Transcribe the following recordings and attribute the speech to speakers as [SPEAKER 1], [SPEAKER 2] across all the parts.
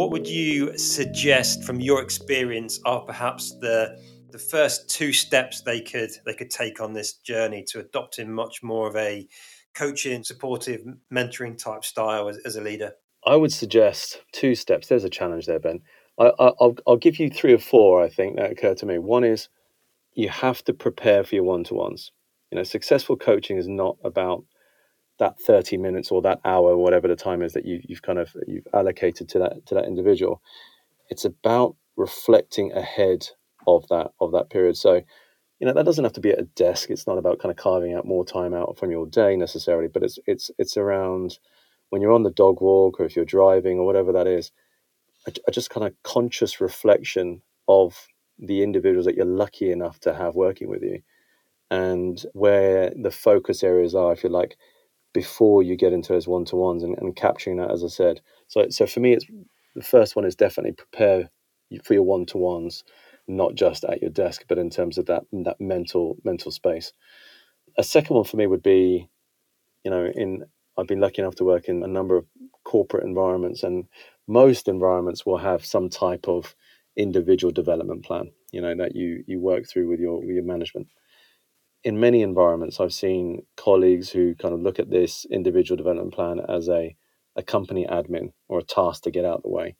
[SPEAKER 1] what would you suggest from your experience are perhaps the the first two steps they could they could take on this journey to adopting much more of a coaching, supportive, mentoring type style as, as a leader?
[SPEAKER 2] I would suggest two steps. There's a challenge there, Ben. I, will I'll give you three or four. I think that occur to me. One is you have to prepare for your one to ones. You know, successful coaching is not about that 30 minutes or that hour, whatever the time is that you, you've kind of you've allocated to that to that individual. It's about reflecting ahead of that of that period. So, you know, that doesn't have to be at a desk. It's not about kind of carving out more time out from your day necessarily, but it's it's it's around when you're on the dog walk or if you're driving or whatever that is. A, a just kind of conscious reflection of the individuals that you're lucky enough to have working with you and where the focus areas are, if you like, before you get into those one to ones and, and capturing that, as I said. So, so for me, it's the first one is definitely prepare for your one to ones, not just at your desk, but in terms of that that mental mental space. A second one for me would be, you know, in I've been lucky enough to work in a number of corporate environments, and most environments will have some type of individual development plan. You know that you you work through with your with your management in many environments, I've seen colleagues who kind of look at this individual development plan as a, a company admin or a task to get out of the way.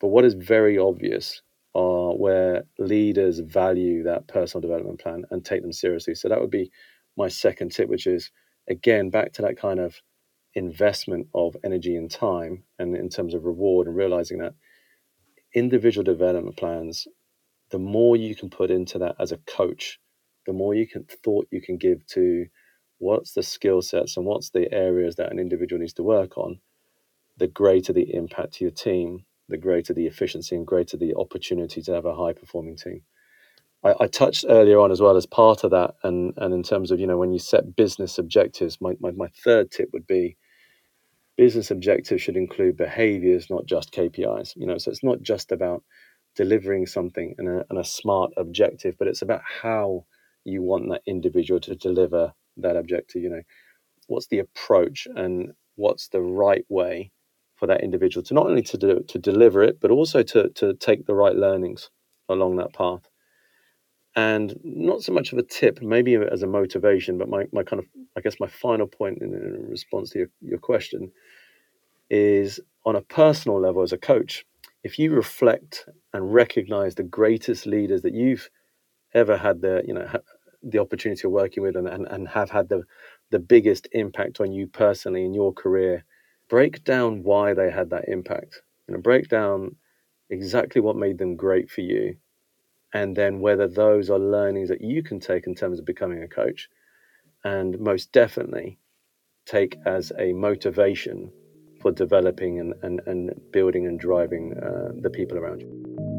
[SPEAKER 2] But what is very obvious are where leaders value that personal development plan and take them seriously. So that would be my second tip, which is again back to that kind of investment of energy and time and in terms of reward and realizing that individual development plans, the more you can put into that as a coach the more you can thought you can give to what's the skill sets and what's the areas that an individual needs to work on, the greater the impact to your team, the greater the efficiency and greater the opportunity to have a high performing team. I, I, touched earlier on as well as part of that, and, and in terms of, you know, when you set business objectives, my, my, my third tip would be business objectives should include behaviors, not just KPIs. You know, so it's not just about delivering something and a, and a smart objective, but it's about how you want that individual to deliver that objective you know? What's the approach and what's the right way for that individual to not only to do, to deliver it but also to to take the right learnings along that path? And not so much of a tip maybe as a motivation but my, my kind of i guess my final point in, response to your, your question is on a personal level as a coach if you reflect and recognize the greatest leaders that you've ever had the you know the opportunity of working with and, and, and have had the the biggest impact on you personally in your career. Break down why they had that impact. You know break down exactly what made them great for you and then whether those are learnings that you can take in terms of becoming a coach and most definitely take as a motivation for developing and, and, and building and driving uh, the people around you